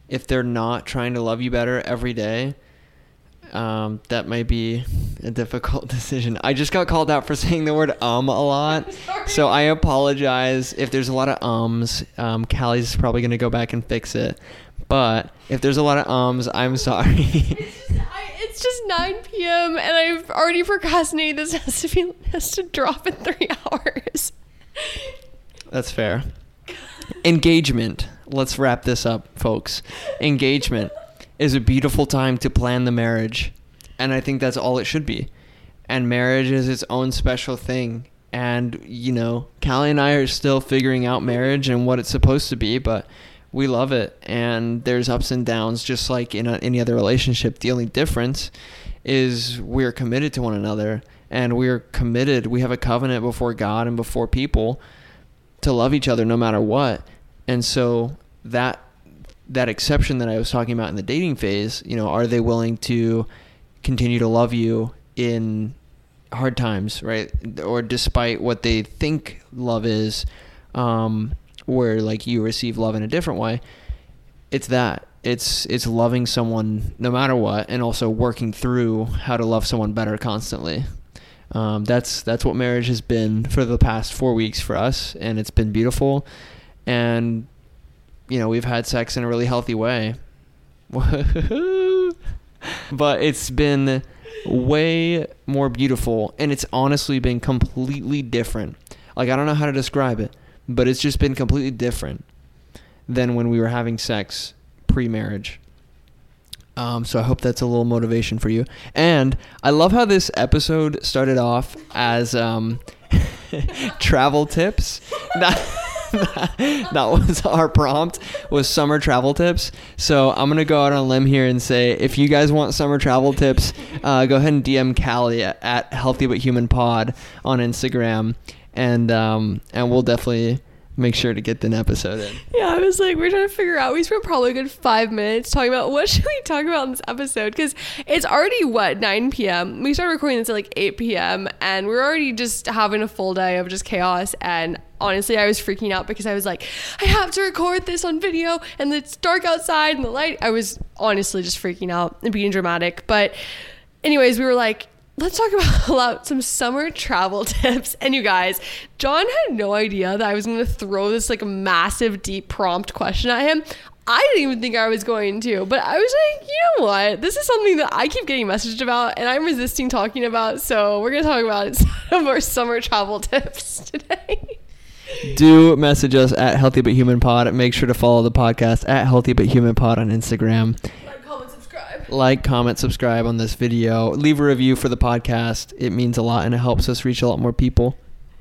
If they're not trying to love you better every day, um, that might be a difficult decision. I just got called out for saying the word um a lot. So I apologize if there's a lot of ums. Um, Callie's probably going to go back and fix it. But if there's a lot of ums, I'm sorry. It's just, I, it's just 9 p.m. and I've already procrastinated. This has to be has to drop in three hours. That's fair. Engagement. Let's wrap this up, folks. Engagement is a beautiful time to plan the marriage, and I think that's all it should be. And marriage is its own special thing. And, you know, Callie and I are still figuring out marriage and what it's supposed to be, but we love it. And there's ups and downs, just like in a, any other relationship. The only difference is we're committed to one another and we're committed. We have a covenant before God and before people to love each other no matter what. And so that that exception that I was talking about in the dating phase, you know, are they willing to continue to love you in hard times, right? Or despite what they think love is, um, where like you receive love in a different way. It's that. It's it's loving someone no matter what, and also working through how to love someone better constantly. Um, that's that's what marriage has been for the past four weeks for us, and it's been beautiful. And you know we've had sex in a really healthy way, but it's been way more beautiful, and it's honestly been completely different. Like I don't know how to describe it, but it's just been completely different than when we were having sex pre-marriage. Um, so I hope that's a little motivation for you. And I love how this episode started off as um, travel tips. That, was our prompt was summer travel tips. So I'm gonna go out on a limb here and say if you guys want summer travel tips, uh, go ahead and DM Callie at, Healthy But Human Pod on Instagram, and um, and we'll definitely make sure to get an episode in. Yeah, I was like, we're trying to figure out. We spent probably a good five minutes talking about what should we talk about in this episode because it's already what 9 p.m. We started recording this at like 8 p.m. and we're already just having a full day of just chaos. And honestly, I was freaking out because I was like, I have to record this on video, and it's dark outside and the light. I was honestly just freaking out and being dramatic. But anyways, we were like, let's talk about, some summer travel tips. And you guys, John had no idea that I was going to throw this like a massive, deep prompt question at him. I didn't even think I was going to, but I was like, you know what? This is something that I keep getting messaged about and I'm resisting talking about. So we're going to talk about some of our summer travel tips today. Do message us at Healthy But Human Pod. Make sure to follow the podcast at Healthy But Human Pod on Instagram. Like, comment, subscribe. Like, comment, subscribe on this video. Leave a review for the podcast. It means a lot and it helps us reach a lot more people.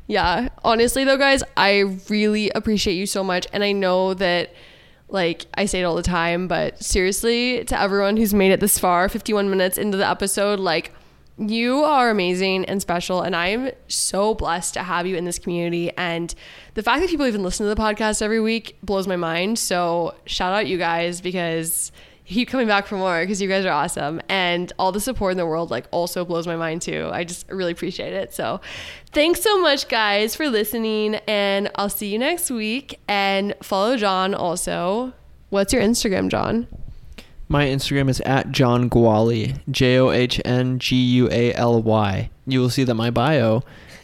Yeah. Honestly, though, guys, I really appreciate you so much. And I know that, like, I say it all the time, but seriously, to everyone who's made it this far, 51 minutes into the episode, like, you are amazing and special. And I'm so blessed to have you in this community. And the fact that people even listen to the podcast every week blows my mind. So, shout out you guys because keep coming back for more because you guys are awesome and all the support in the world like also blows my mind too i just really appreciate it so thanks so much guys for listening and i'll see you next week and follow john also what's your instagram john My Instagram is at John Gualy, J O H N G U A L Y. You will see that my bio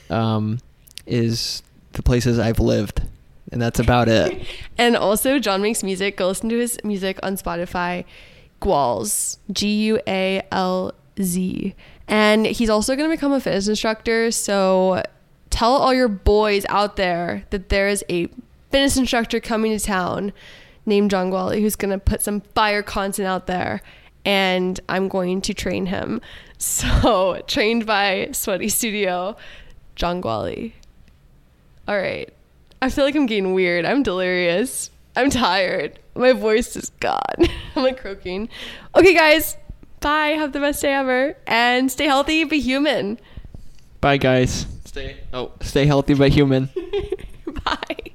um, is the places I've lived, and that's about it. and also john makes music. Go listen to his music on spotify. Gualz g-u-a-l-z and he's also going to become a fitness instructor so tell all your boys out there that there is a fitness instructor coming to town named john Gualy who's going to put some fire content out there and i'm going to train him so trained by sweaty studio john Gualy all right I feel like I'm getting weird. I'm delirious. I'm tired. My voice is gone. I'm like croaking. Okay, guys. Bye. Have the best day ever. And stay healthy. Be human. Bye, guys. Stay oh, stay healthy but human. Bye.